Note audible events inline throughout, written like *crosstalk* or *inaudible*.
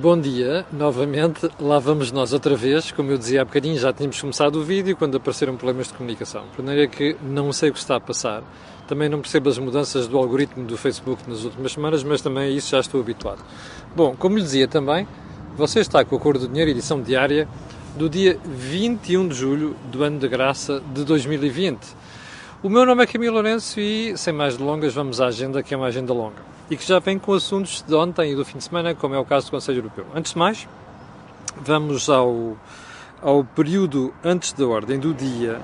Bom dia, novamente, lá vamos nós outra vez. Como eu dizia há bocadinho, já tínhamos começado o vídeo quando apareceram problemas de comunicação. Primeiro é que não sei o que está a passar. Também não percebo as mudanças do algoritmo do Facebook nas últimas semanas, mas também a isso já estou habituado. Bom, como lhe dizia também, você está com o Acordo do Dinheiro, edição diária, do dia 21 de julho do ano de graça de 2020. O meu nome é Camilo Lourenço e, sem mais delongas, vamos à agenda, que é uma agenda longa e que já vem com assuntos de ontem e do fim de semana, como é o caso do Conselho Europeu. Antes de mais, vamos ao, ao período antes da ordem do dia.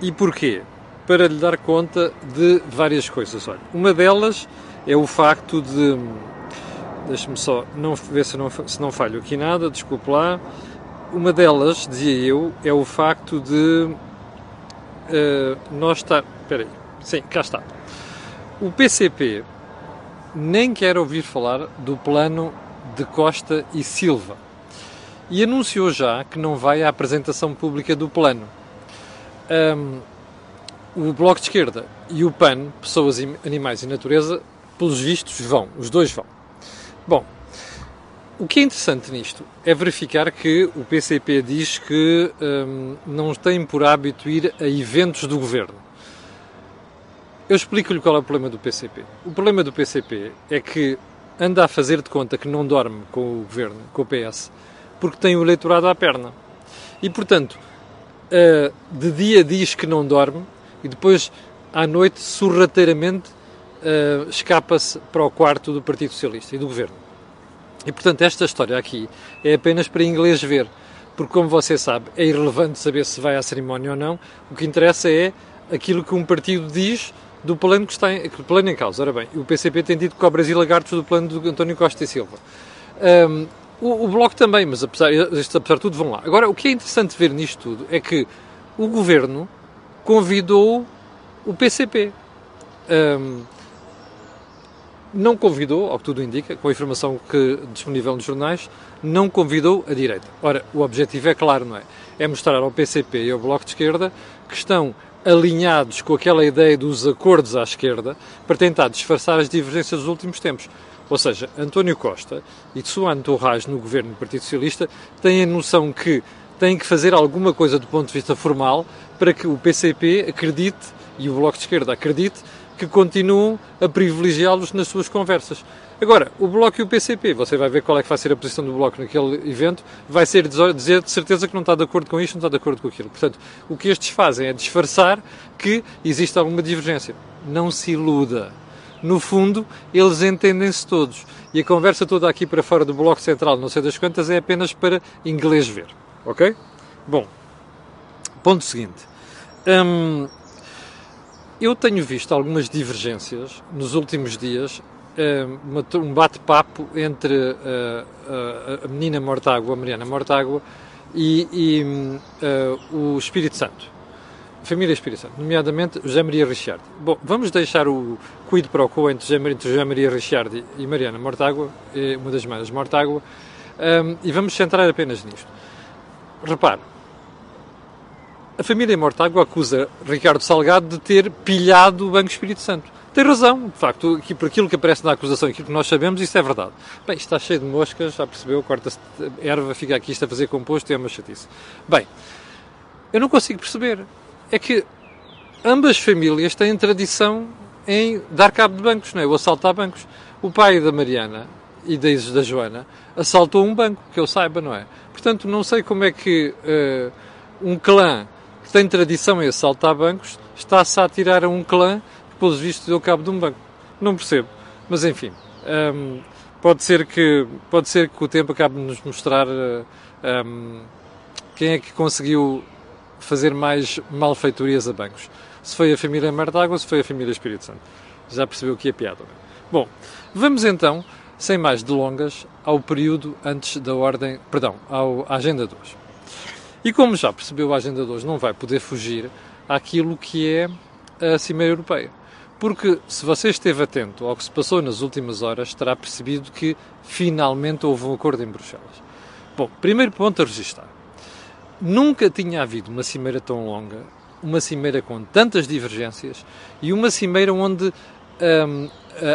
E porquê? Para lhe dar conta de várias coisas. Olha, uma delas é o facto de. Deixa-me só não, ver se não, se não falho aqui nada, desculpe lá. Uma delas, dizia eu, é o facto de uh, nós estar. Espera aí. Sim, cá está. O PCP nem quer ouvir falar do plano de Costa e Silva e anunciou já que não vai à apresentação pública do plano. Um, o Bloco de Esquerda e o PAN, Pessoas, Animais e Natureza, pelos vistos vão, os dois vão. Bom, o que é interessante nisto é verificar que o PCP diz que um, não tem por hábito ir a eventos do governo. Eu explico-lhe qual é o problema do PCP. O problema do PCP é que anda a fazer de conta que não dorme com o governo, com o PS, porque tem o eleitorado à perna. E, portanto, uh, de dia diz que não dorme e depois, à noite, sorrateiramente, uh, escapa-se para o quarto do Partido Socialista e do governo. E, portanto, esta história aqui é apenas para inglês ver, porque, como você sabe, é irrelevante saber se vai à cerimónia ou não. O que interessa é aquilo que um partido diz do plano que está em, plano em causa. Ora bem, o PCP tem dito cobras e lagartos do plano do António Costa e Silva. Um, o, o, Bloco também, mas apesar, apesar de tudo vão lá. Agora, o que é interessante ver nisto tudo é que o Governo convidou o PCP. Um, não convidou, ao que tudo indica, com a informação que disponível nos jornais, não convidou a direita. Ora, o objetivo é claro, não é? É mostrar ao PCP e ao Bloco de Esquerda que estão alinhados com aquela ideia dos acordos à esquerda para tentar disfarçar as divergências dos últimos tempos. Ou seja, António Costa e Tsuan Torrais no governo do Partido Socialista têm a noção que têm que fazer alguma coisa do ponto de vista formal para que o PCP acredite e o Bloco de Esquerda acredite que continuam a privilegiá-los nas suas conversas. Agora, o Bloco e o PCP, você vai ver qual é que vai ser a posição do Bloco naquele evento, vai ser dizer de certeza que não está de acordo com isto, não está de acordo com aquilo. Portanto, o que estes fazem é disfarçar que existe alguma divergência. Não se iluda. No fundo, eles entendem-se todos. E a conversa toda aqui para fora do Bloco Central, não sei das quantas, é apenas para inglês ver. Ok? Bom, ponto seguinte. Hum, eu tenho visto algumas divergências nos últimos dias um bate-papo entre eh, a, menina Mortágua, a Mariana Mortágua, e, e uh, o Espírito Santo, a família Espírito Santo, nomeadamente José Maria Richard. Bom, vamos deixar o cuido para o co entre José, Maria Richard e Mariana Mortágua, uma das irmãs Mortágua, e vamos centrar apenas nisto. Repare, a família Mortágua acusa Ricardo Salgado de ter pilhado o Banco Espírito Santo. Tem razão, de facto, aqui, por aquilo que aparece na acusação, aquilo que nós sabemos, isso é verdade. Bem, está cheio de moscas, já percebeu, corta-se erva, fica aqui isto a fazer composto é uma chatice. Bem, eu não consigo perceber. É que ambas famílias têm tradição em dar cabo de bancos, não é? Ou assaltar bancos. O pai da Mariana e da, da Joana assaltou um banco, que eu saiba, não é? Portanto, não sei como é que uh, um clã que tem tradição em assaltar bancos está-se a atirar a um clã pelos vistos, deu cabo de um banco. Não percebo. Mas, enfim, um, pode, ser que, pode ser que o tempo acabe de nos mostrar um, quem é que conseguiu fazer mais malfeitorias a bancos. Se foi a família Martago ou se foi a família Espírito Santo. Já percebeu que é piada. Bom, vamos então, sem mais delongas, ao período antes da ordem, perdão, ao, à agenda 2. E como já percebeu, a agenda 2 não vai poder fugir àquilo que é a Cimeira Europeia. Porque se você esteve atento ao que se passou nas últimas horas, terá percebido que finalmente houve um acordo em Bruxelas. Bom, primeiro ponto a registrar. Nunca tinha havido uma cimeira tão longa, uma cimeira com tantas divergências e uma cimeira onde hum,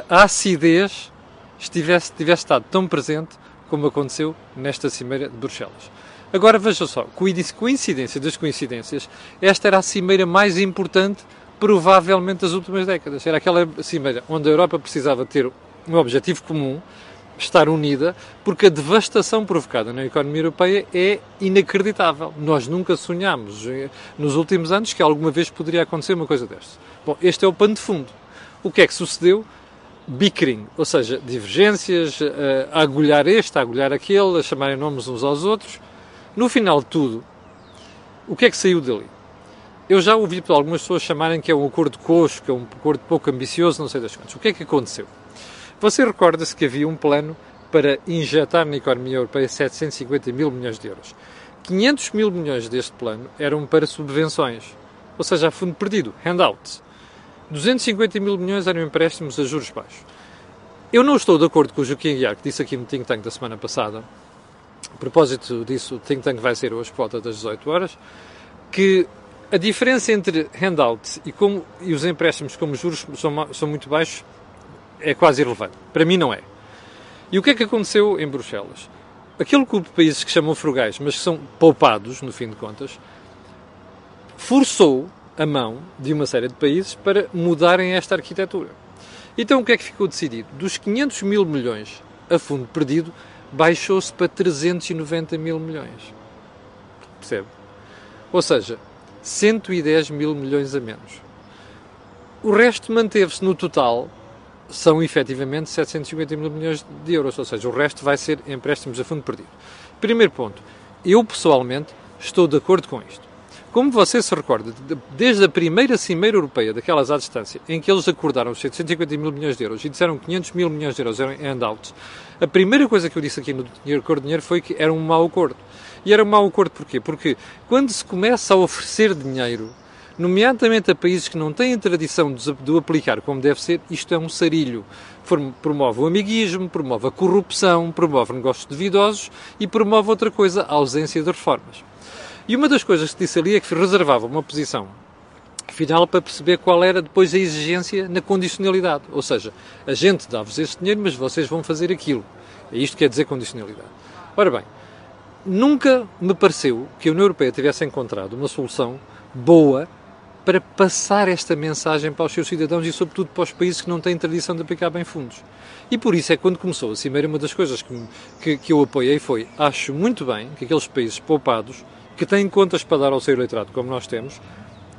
a acidez estivesse, tivesse estado tão presente como aconteceu nesta Cimeira de Bruxelas. Agora veja só, coincidência das coincidências, esta era a cimeira mais importante, provavelmente, das últimas décadas. Era aquela cimeira onde a Europa precisava ter um objetivo comum, estar unida, porque a devastação provocada na economia europeia é inacreditável. Nós nunca sonhámos eh, nos últimos anos que alguma vez poderia acontecer uma coisa desta. Bom, este é o pano de fundo. O que é que sucedeu? Bickering, ou seja, divergências, eh, agulhar este, agulhar aquele, a chamarem nomes uns aos outros. No final de tudo, o que é que saiu dali? Eu já ouvi algumas pessoas chamarem que é um acordo coxo, que é um acordo pouco ambicioso, não sei das quantas. O que é que aconteceu? Você recorda-se que havia um plano para injetar na economia europeia 750 mil milhões de euros. 500 mil milhões deste plano eram para subvenções, ou seja, a fundo perdido, handouts. 250 mil milhões eram empréstimos a juros baixos. Eu não estou de acordo com o Joaquim Guiar, que disse aqui no think tank da semana passada, a propósito disso, o think tank vai ser hoje por volta das 18 horas, que a diferença entre handout e, como, e os empréstimos como juros são, são muito baixos é quase irrelevante. Para mim não é. E o que é que aconteceu em Bruxelas? Aquele grupo de países que chamam frugais, mas que são poupados, no fim de contas, forçou a mão de uma série de países para mudarem esta arquitetura. Então o que é que ficou decidido? Dos 500 mil milhões a fundo perdido, baixou-se para 390 mil milhões. Percebe? Ou seja, 110 mil milhões a menos. O resto manteve-se no total, são efetivamente 750 mil milhões de euros, ou seja, o resto vai ser empréstimos a fundo perdido. Primeiro ponto, eu pessoalmente estou de acordo com isto. Como você se recorda, desde a primeira Cimeira Europeia, daquelas à distância, em que eles acordaram os 750 mil milhões de euros e disseram que 500 mil milhões de euros eram handouts, a primeira coisa que eu disse aqui no Dinheiro Cor Dinheiro foi que era um mau acordo. E era um mau acordo porquê? Porque quando se começa a oferecer dinheiro, nomeadamente a países que não têm a tradição de, de o aplicar como deve ser, isto é um sarilho. Promove o amiguismo, promove a corrupção, promove negócios duvidosos e promove outra coisa, a ausência de reformas. E uma das coisas que disse ali é que reservava uma posição final para perceber qual era depois a exigência na condicionalidade. Ou seja, a gente dá-vos este dinheiro, mas vocês vão fazer aquilo. É isto que quer dizer condicionalidade. Ora bem, nunca me pareceu que a União Europeia tivesse encontrado uma solução boa para passar esta mensagem para os seus cidadãos e, sobretudo, para os países que não têm tradição de aplicar bem fundos. E por isso é que, quando começou a Cimeira, uma das coisas que, que, que eu apoiei foi: acho muito bem que aqueles países poupados que têm contas para dar ao seu eleitorado, como nós temos,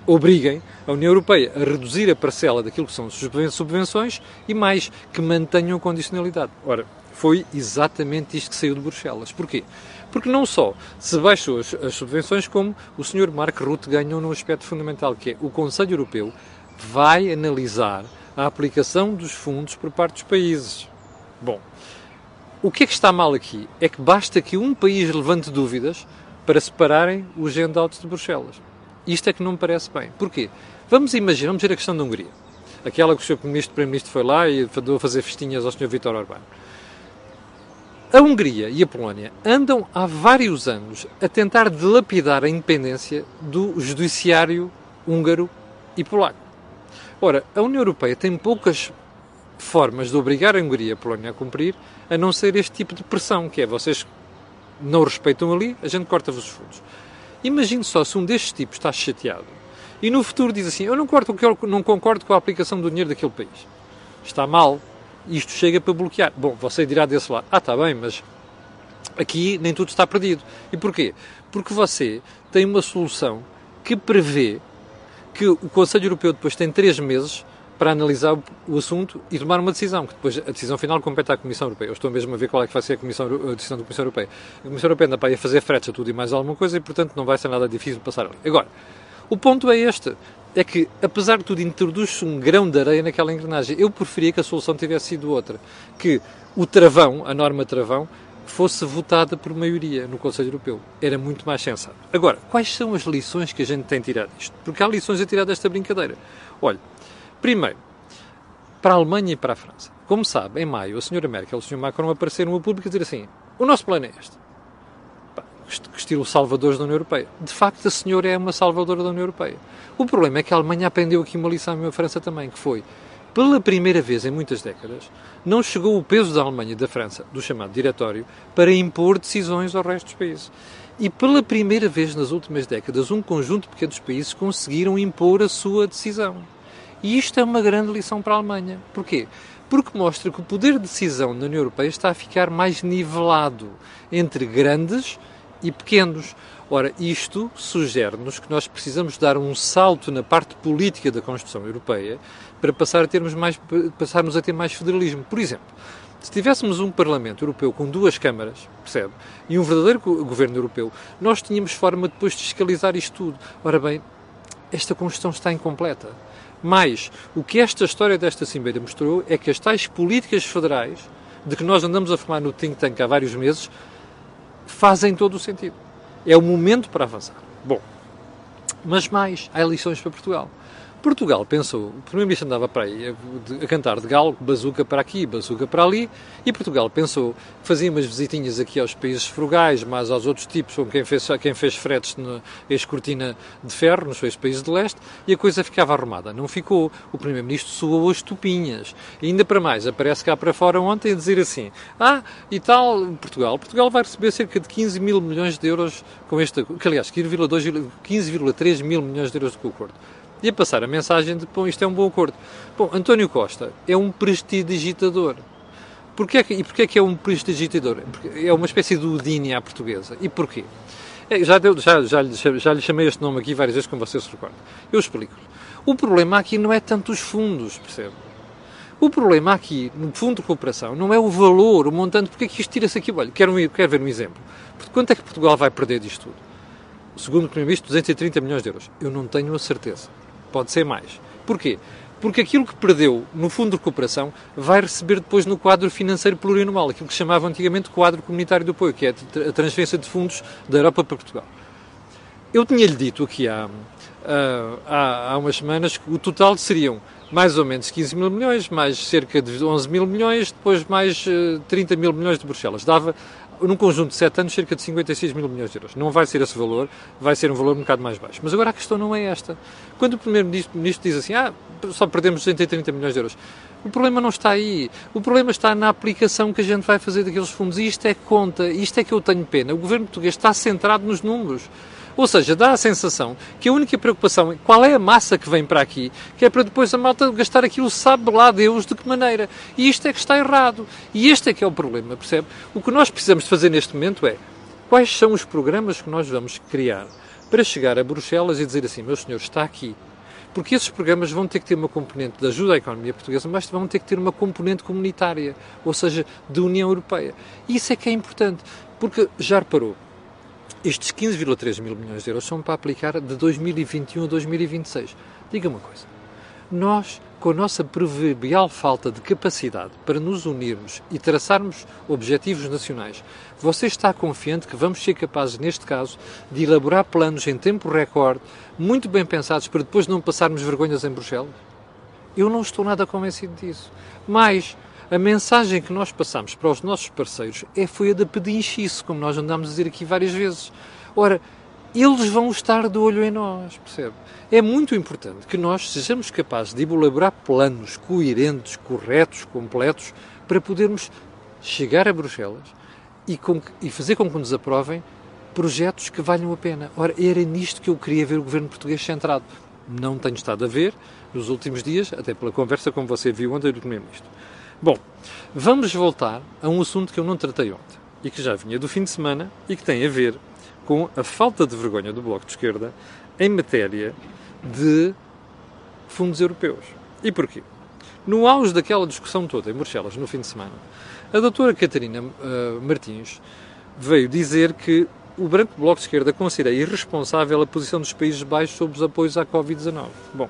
obriguem a União Europeia a reduzir a parcela daquilo que são subvenções e mais, que mantenham a condicionalidade. Ora, foi exatamente isto que saiu de Bruxelas. Porquê? Porque não só se baixou as, as subvenções, como o Sr. Mark Rutte ganhou num aspecto fundamental, que é o Conselho Europeu vai analisar a aplicação dos fundos por parte dos países. Bom, o que é que está mal aqui? É que basta que um país levante dúvidas para separarem os handouts de Bruxelas. Isto é que não me parece bem. Porquê? Vamos imaginar, vamos ver a questão da Hungria. Aquela que o Sr. Primeiro-Ministro foi lá e andou a fazer festinhas ao Sr. Vítor Orbán. A Hungria e a Polónia andam há vários anos a tentar dilapidar a independência do judiciário húngaro e polaco. Ora, a União Europeia tem poucas formas de obrigar a Hungria e a Polónia a cumprir, a não ser este tipo de pressão, que é vocês não respeitam ali, a gente corta-vos os fundos. Imagine só se um destes tipos está chateado e no futuro diz assim: Eu não concordo, não concordo com a aplicação do dinheiro daquele país. Está mal. Isto chega para bloquear. Bom, você dirá desse lado: Ah, está bem, mas aqui nem tudo está perdido. E porquê? Porque você tem uma solução que prevê que o Conselho Europeu depois tem três meses para analisar o assunto e tomar uma decisão, que depois a decisão final compete à Comissão Europeia. Eu estou mesmo a ver qual é que vai ser a, Comissão, a decisão da Comissão Europeia. A Comissão Europeia anda para fazer fretes a tudo e mais alguma coisa e, portanto, não vai ser nada difícil passar ali. Agora, o ponto é este. É que, apesar de tudo, introduz-se um grão de areia naquela engrenagem. Eu preferia que a solução tivesse sido outra. Que o travão, a norma travão, fosse votada por maioria no Conselho Europeu. Era muito mais sensato. Agora, quais são as lições que a gente tem tirado disto? Porque há lições a tirar desta brincadeira. Olha, Primeiro, para a Alemanha e para a França. Como sabe, em maio, a senhora Merkel e o senhor Macron apareceram a público a dizer assim: o nosso plano é este. Estilo salvadores da União Europeia. De facto, a senhora é uma salvadora da União Europeia. O problema é que a Alemanha aprendeu aqui uma lição e a França também, que foi pela primeira vez em muitas décadas, não chegou o peso da Alemanha e da França, do chamado Diretório, para impor decisões ao resto dos países. E pela primeira vez nas últimas décadas, um conjunto de pequenos países conseguiram impor a sua decisão. E isto é uma grande lição para a Alemanha. Porquê? Porque mostra que o poder de decisão na União Europeia está a ficar mais nivelado entre grandes e pequenos. Ora, isto sugere-nos que nós precisamos dar um salto na parte política da Constituição Europeia para passar a termos mais, passarmos a ter mais federalismo. Por exemplo, se tivéssemos um Parlamento Europeu com duas câmaras, percebe? E um verdadeiro governo europeu, nós tínhamos forma depois de fiscalizar isto tudo. Ora bem, esta Constituição está incompleta. Mas o que esta história desta Cimeira mostrou é que as tais políticas federais, de que nós andamos a falar no think tank há vários meses, fazem todo o sentido. É o momento para avançar. Bom, mas mais, há eleições para Portugal. Portugal pensou, o primeiro-ministro andava para aí a, cantar de galo, bazuca para aqui, bazuca para ali, e Portugal pensou fazia umas visitinhas aqui aos países frugais, mais aos outros tipos, como quem fez, quem fez fretes na ex-cortina de ferro, nos seus países de leste, e a coisa ficava arrumada. Não ficou. O primeiro-ministro suou as tupinhas. E ainda para mais, aparece cá para fora ontem a dizer assim, ah, e tal, Portugal, Portugal vai receber cerca de 15 mil milhões de euros com este, que aliás, 15,3 mil milhões de euros o acordo e a passar a mensagem de, bom, isto é um bom acordo. Bom, António Costa é um prestidigitador. Porquê é e porquê é que é um prestidigitador? Porque é uma espécie de Udine à portuguesa. E porquê? É, já, deu, já, já, já, lhe chamei este nome aqui várias vezes, como você se recorda. Eu explico-lhe. O problema aqui não é tanto os fundos, percebe? O problema aqui, no fundo de cooperação, não é o valor, o montante, porque é que isto tira-se aqui? Olha, quero, quero ver um exemplo. Quanto é que Portugal vai perder disto tudo? Segundo o Primeiro-Ministro, 230 milhões de euros. Eu não tenho a certeza pode ser mais. Porquê? Porque aquilo que perdeu no Fundo de Recuperação vai receber depois no quadro financeiro plurianual, aquilo que chamava antigamente quadro comunitário de apoio, que é a transferência de fundos da Europa para Portugal. Eu tinha-lhe dito aqui há, há, há umas semanas que o total seriam mais ou menos 15 mil milhões, mais cerca de 11 mil milhões, depois mais 30 mil milhões de Bruxelas. Dava num conjunto de 7 anos, cerca de 56 mil milhões de euros. Não vai ser esse valor, vai ser um valor um bocado mais baixo. Mas agora a questão não é esta. Quando o Primeiro-Ministro diz assim, ah, só perdemos 230 milhões de euros, o problema não está aí. O problema está na aplicação que a gente vai fazer daqueles fundos. E isto é conta, isto é que eu tenho pena. O governo português está centrado nos números. Ou seja, dá a sensação que a única preocupação é qual é a massa que vem para aqui, que é para depois a malta gastar aquilo, sabe lá Deus de que maneira. E isto é que está errado. E este é que é o problema, percebe? O que nós precisamos de fazer neste momento é quais são os programas que nós vamos criar para chegar a Bruxelas e dizer assim, meu senhor, está aqui. Porque esses programas vão ter que ter uma componente de ajuda à economia portuguesa, mas vão ter que ter uma componente comunitária, ou seja, de União Europeia. Isso é que é importante, porque já reparou, estes 15,3 mil milhões de euros são para aplicar de 2021 a 2026. Diga uma coisa. Nós, com a nossa proverbial falta de capacidade para nos unirmos e traçarmos objetivos nacionais, você está confiante que vamos ser capazes, neste caso, de elaborar planos em tempo recorde, muito bem pensados, para depois não passarmos vergonhas em Bruxelas? Eu não estou nada convencido disso. Mas a mensagem que nós passamos para os nossos parceiros é, foi a da pedinchice, como nós andamos a dizer aqui várias vezes. Ora, eles vão estar de olho em nós, percebe? É muito importante que nós sejamos capazes de elaborar planos coerentes, corretos, completos, para podermos chegar a Bruxelas e, com, e fazer com que nos aprovem projetos que valham a pena. Ora, era nisto que eu queria ver o governo português centrado. Não tenho estado a ver nos últimos dias, até pela conversa como você viu ontem do Primeiro-Ministro. Bom, vamos voltar a um assunto que eu não tratei ontem e que já vinha do fim de semana e que tem a ver com a falta de vergonha do Bloco de Esquerda em matéria de fundos europeus. E porquê? No auge daquela discussão toda em Bruxelas, no fim de semana, a doutora Catarina uh, Martins veio dizer que o Branco Bloco de Esquerda considera irresponsável a posição dos Países Baixos sobre os apoios à Covid-19. Bom,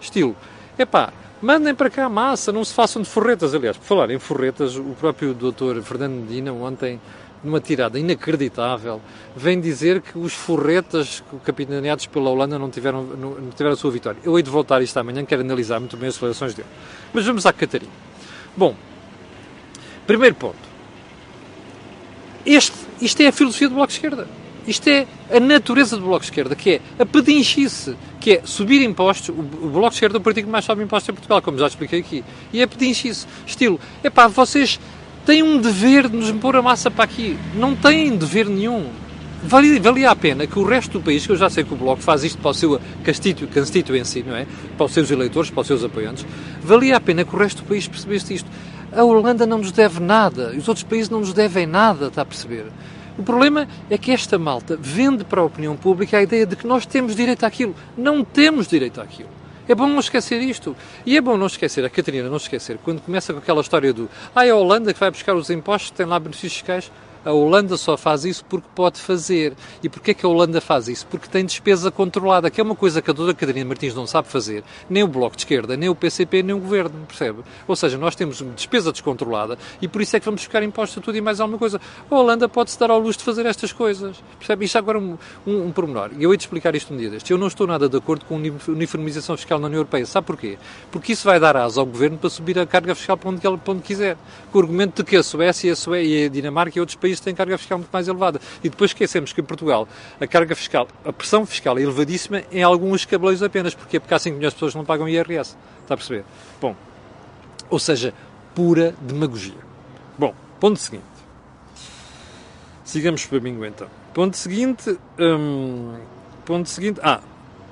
estilo, epá, Mandem para cá a massa, não se façam de forretas. Aliás, por falar em forretas, o próprio doutor Fernando Medina, ontem, numa tirada inacreditável, vem dizer que os forretas capitaneados pela Holanda não tiveram, não, tiveram a sua vitória. Eu hei de voltar isto amanhã, quero analisar muito bem as declarações dele. Mas vamos à Catarina. Bom, primeiro ponto. Este, isto é a filosofia do Bloco de Esquerda. Isto é a natureza do Bloco de Esquerda, que é a pedinchice, que é subir impostos. O Bloco de Esquerda é o partido que mais sobe impostos em Portugal, como já expliquei aqui. E é pedinchice. Estilo, é pá, vocês têm um dever de nos pôr a massa para aqui. Não têm dever nenhum. Valia, valia a pena que o resto do país, que eu já sei que o Bloco faz isto para o seu constituency, não é? Para os seus eleitores, para os seus apoiantes, valia a pena que o resto do país percebesse isto. A Holanda não nos deve nada, os outros países não nos devem nada, está a perceber? O problema é que esta malta vende para a opinião pública a ideia de que nós temos direito àquilo. Não temos direito àquilo. É bom não esquecer isto. E é bom não esquecer, a Catarina não esquecer, quando começa com aquela história do ah, é a Holanda que vai buscar os impostos, tem lá benefícios fiscais. A Holanda só faz isso porque pode fazer. E porquê que a Holanda faz isso? Porque tem despesa controlada, que é uma coisa que a doutora Catarina Martins não sabe fazer, nem o Bloco de Esquerda, nem o PCP, nem o Governo, percebe? Ou seja, nós temos despesa descontrolada e por isso é que vamos buscar impostos a tudo e mais alguma coisa. A Holanda pode-se dar ao luxo de fazer estas coisas, percebe? Isto agora é um, um, um pormenor. E eu hei de explicar isto um dia deste. Eu não estou nada de acordo com uniformização fiscal na União Europeia. Sabe porquê? Porque isso vai dar asa ao Governo para subir a carga fiscal para onde, para onde quiser. Com o argumento de que a Suécia, a, Suécia, e a Dinamarca e outros países têm carga fiscal muito mais elevada. E depois esquecemos que em Portugal a carga fiscal, a pressão fiscal é elevadíssima em alguns cabeleiros apenas. Porquê? Porque há 5 milhões de pessoas que não pagam IRS. Está a perceber? Bom, ou seja, pura demagogia. Bom, ponto seguinte. Sigamos para bingo então. Ponto seguinte. Hum, ponto seguinte. Ah,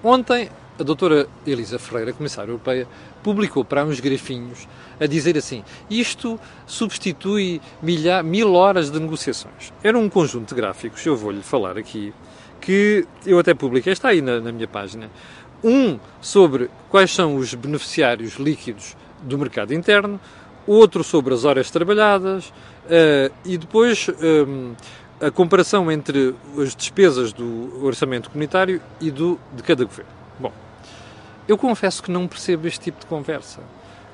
ontem a doutora Elisa Ferreira, comissária europeia, publicou para uns grafinhos a dizer assim: isto substitui milha, mil horas de negociações. Era um conjunto de gráficos, eu vou-lhe falar aqui, que eu até publiquei, está aí na, na minha página. Um sobre quais são os beneficiários líquidos do mercado interno, outro sobre as horas trabalhadas uh, e depois um, a comparação entre as despesas do orçamento comunitário e do de cada governo. Bom, eu confesso que não percebo este tipo de conversa.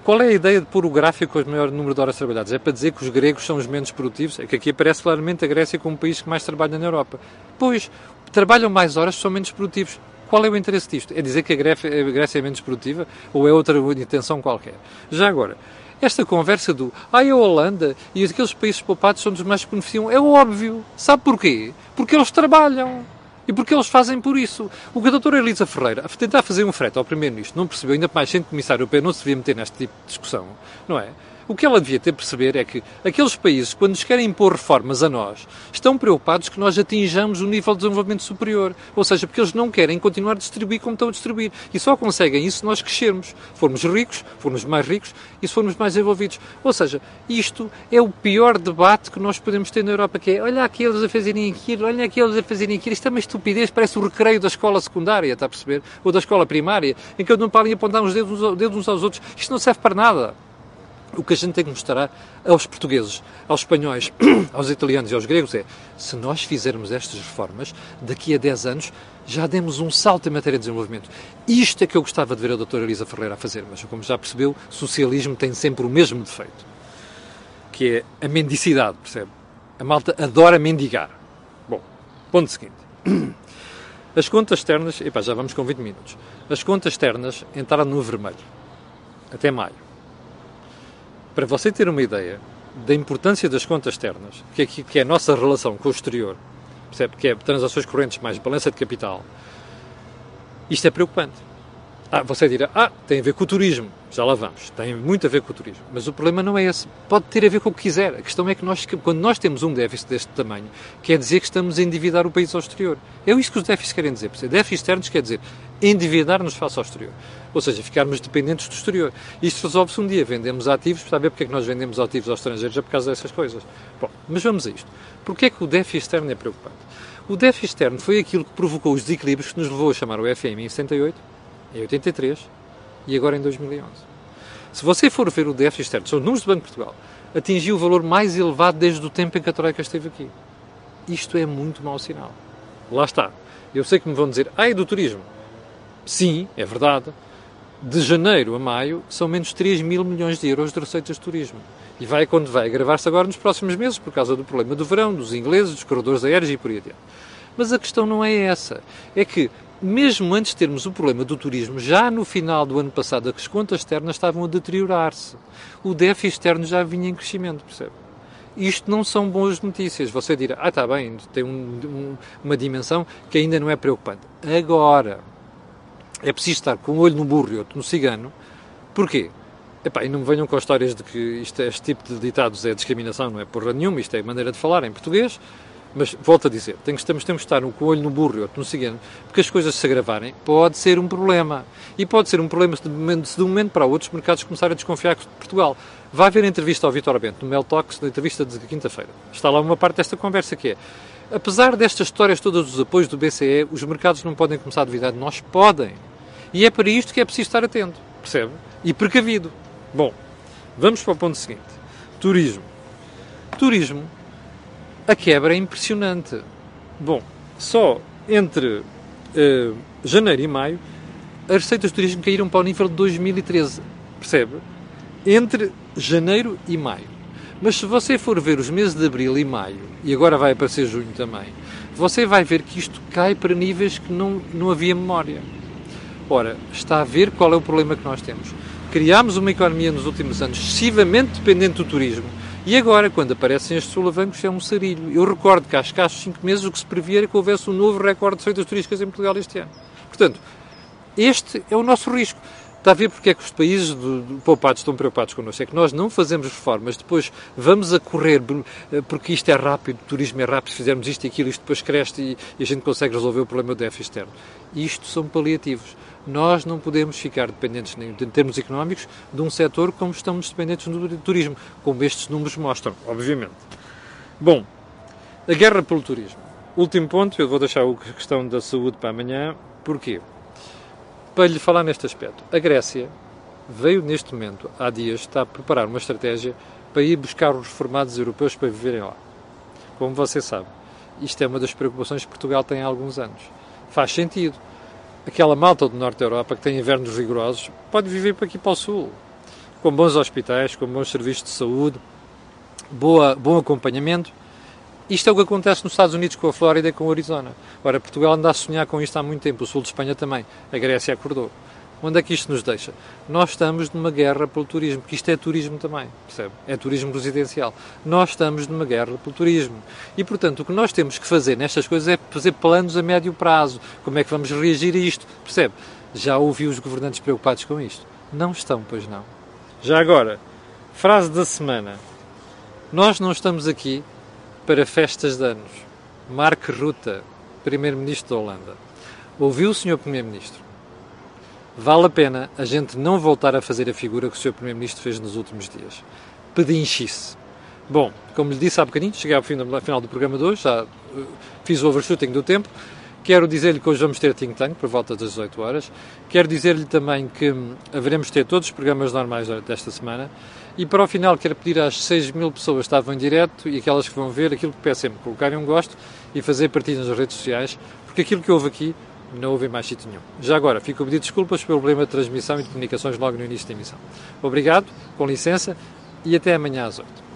Qual é a ideia de pôr o gráfico com o maior número de horas trabalhadas? É para dizer que os gregos são os menos produtivos? É que aqui aparece claramente a Grécia como o país que mais trabalha na Europa. Pois, trabalham mais horas, são menos produtivos. Qual é o interesse disto? É dizer que a Grécia é menos produtiva ou é outra intenção qualquer? Já agora, esta conversa do ah, a Holanda e aqueles países poupados são dos mais que beneficiam é óbvio. Sabe porquê? Porque eles trabalham. E porque eles fazem por isso. O que a doutora Elisa Ferreira, a tentar fazer um frete ao Primeiro-Ministro, não percebeu, ainda mais sendo Comissário Europeu, não se devia meter neste tipo de discussão, não é? O que ela devia ter perceber é que aqueles países, quando nos querem impor reformas a nós, estão preocupados que nós atinjamos um nível de desenvolvimento superior. Ou seja, porque eles não querem continuar a distribuir como estão a distribuir. E só conseguem isso se nós crescermos. Formos ricos, formos mais ricos e se formos mais envolvidos. Ou seja, isto é o pior debate que nós podemos ter na Europa, que é olha aqueles a fazerem aquilo, olha aqueles a fazerem aquilo. Isto é uma estupidez, parece o recreio da escola secundária, está a perceber? Ou da escola primária, em que eu não podem apontar uns dedos, dedos uns aos outros. Isto não serve para nada. O que a gente tem que mostrar aos portugueses, aos espanhóis, *clears throat* aos italianos e aos gregos é se nós fizermos estas reformas, daqui a 10 anos já demos um salto em matéria de desenvolvimento. Isto é que eu gostava de ver a doutora Elisa Ferreira a fazer, mas como já percebeu, socialismo tem sempre o mesmo defeito, que é a mendicidade, percebe? A malta adora mendigar. Bom, ponto seguinte. *clears throat* As contas externas, epá, já vamos com 20 minutos. As contas externas entraram no vermelho até maio. Para você ter uma ideia da importância das contas externas, que é, que é a nossa relação com o exterior, percebe? Que é transações correntes mais balança de capital, isto é preocupante. Ah, você dirá, ah, tem a ver com o turismo. Já lá vamos. Tem muito a ver com o turismo. Mas o problema não é esse. Pode ter a ver com o que quiser. A questão é que nós, quando nós temos um déficit deste tamanho, quer dizer que estamos a endividar o país ao exterior. É isso que os déficits querem dizer. Déficits externos quer dizer endividar-nos face ao exterior. Ou seja, ficarmos dependentes do exterior. Isto resolve-se um dia. Vendemos ativos, para ver porque é que nós vendemos ativos aos estrangeiros, é por causa dessas coisas. Bom, mas vamos a isto. Porquê é que o déficit externo é preocupante? O déficit externo foi aquilo que provocou os desequilíbrios que nos levou a chamar o FMI em 78 em 83 e agora em 2011. Se você for ver o déficit externo, são os números do Banco de Portugal, atingiu o valor mais elevado desde o tempo em que a Troika esteve aqui. Isto é muito mau sinal. Lá está. Eu sei que me vão dizer, ai, do turismo. Sim, é verdade. De janeiro a maio são menos 3 mil milhões de euros de receitas de turismo. E vai quando vai agravar-se agora nos próximos meses por causa do problema do verão, dos ingleses, dos corredores aéreos e por aí adiante. Mas a questão não é essa. É que mesmo antes de termos o problema do turismo, já no final do ano passado, as contas externas estavam a deteriorar-se. O déficit externo já vinha em crescimento, percebe? Isto não são boas notícias. Você dirá, ah, está bem, tem um, um, uma dimensão que ainda não é preocupante. Agora, é preciso estar com um olho no burro e outro no cigano. Porquê? Epá, e não me venham com histórias de que isto, este tipo de ditados é discriminação, não é porra nenhuma, isto é maneira de falar em português. Mas volto a dizer, temos, temos, que estar com o olho no burro e outro no cigano, porque as coisas se agravarem pode ser um problema. E pode ser um problema se de, momento, se de um momento para outros mercados começarem a desconfiar de Portugal. Vai haver entrevista ao Vitor Bento no Mel Talks, na entrevista de quinta-feira. Está lá uma parte desta conversa que é apesar destas histórias todas dos apoios do BCE, os mercados não podem começar a duvidar de nós? Podem. E é para isto que é preciso estar atento, percebe? E precavido. Bom, vamos para o ponto seguinte. Turismo. Turismo, a quebra é impressionante. Bom, só entre uh, janeiro e maio, as receitas de turismo caíram para o nível de 2013. Percebe? Entre janeiro e maio. Mas se você for ver os meses de abril e maio, e agora vai aparecer junho também, você vai ver que isto cai para níveis que não, não havia memória. Ora, está a ver qual é o problema que nós temos. Criámos uma economia nos últimos anos excessivamente dependente do turismo e agora, quando aparecem estes solavancos, é um sarilho. Eu recordo que há escassos 5 meses o que se previa era que houvesse um novo recorde de feitas turísticas em Portugal este ano. Portanto, este é o nosso risco. Está a ver porque é que os países do, do, poupados estão preocupados connosco? É que nós não fazemos reformas, depois vamos a correr, eh, porque isto é rápido, o turismo é rápido, se fizermos isto e aquilo, isto depois cresce e, e a gente consegue resolver o problema do déficit externo. Isto são paliativos. Nós não podemos ficar dependentes, em termos económicos, de um setor como estamos dependentes do turismo, como estes números mostram, obviamente. Bom, a guerra pelo turismo. Último ponto, eu vou deixar a questão da saúde para amanhã. Porquê? para lhe falar neste aspecto. A Grécia veio neste momento, há dias, está a preparar uma estratégia para ir buscar os reformados europeus para viverem lá. Como você sabe, isto é uma das preocupações que Portugal tem há alguns anos. Faz sentido. Aquela malta do norte da Europa que tem invernos rigorosos pode viver para aqui para o sul, com bons hospitais, com bons serviços de saúde, boa, bom acompanhamento isto é o que acontece nos Estados Unidos com a Flórida e com o Arizona. Ora, Portugal anda a sonhar com isto há muito tempo, o sul de Espanha também, a Grécia acordou. Onde é que isto nos deixa? Nós estamos numa guerra pelo turismo, que isto é turismo também, percebe? É turismo residencial. Nós estamos numa guerra pelo turismo. E, portanto, o que nós temos que fazer nestas coisas é fazer planos a médio prazo. Como é que vamos reagir a isto? Percebe? Já ouvi os governantes preocupados com isto? Não estão, pois não. Já agora, frase da semana. Nós não estamos aqui para festas de anos. Mark Rutte, Primeiro-Ministro da Holanda. Ouviu o Sr. Primeiro-Ministro? Vale a pena a gente não voltar a fazer a figura que o Sr. Primeiro-Ministro fez nos últimos dias. Pedinchice. Bom, como lhe disse há bocadinho, cheguei ao final do programa de hoje, já uh, fiz o overshooting do tempo. Quero dizer-lhe que hoje vamos ter Think Tank por volta das 18 horas. Quero dizer-lhe também que hum, haveremos ter todos os programas normais desta semana. E para o final quero pedir às 6 mil pessoas que estavam em direto e aquelas que vão ver aquilo que peço sempre, colocarem um gosto e fazer partilha nas redes sociais, porque aquilo que houve aqui não houve mais sítio nenhum. Já agora, fico a pedir desculpas pelo problema de transmissão e de comunicações logo no início da emissão. Obrigado, com licença e até amanhã às 8.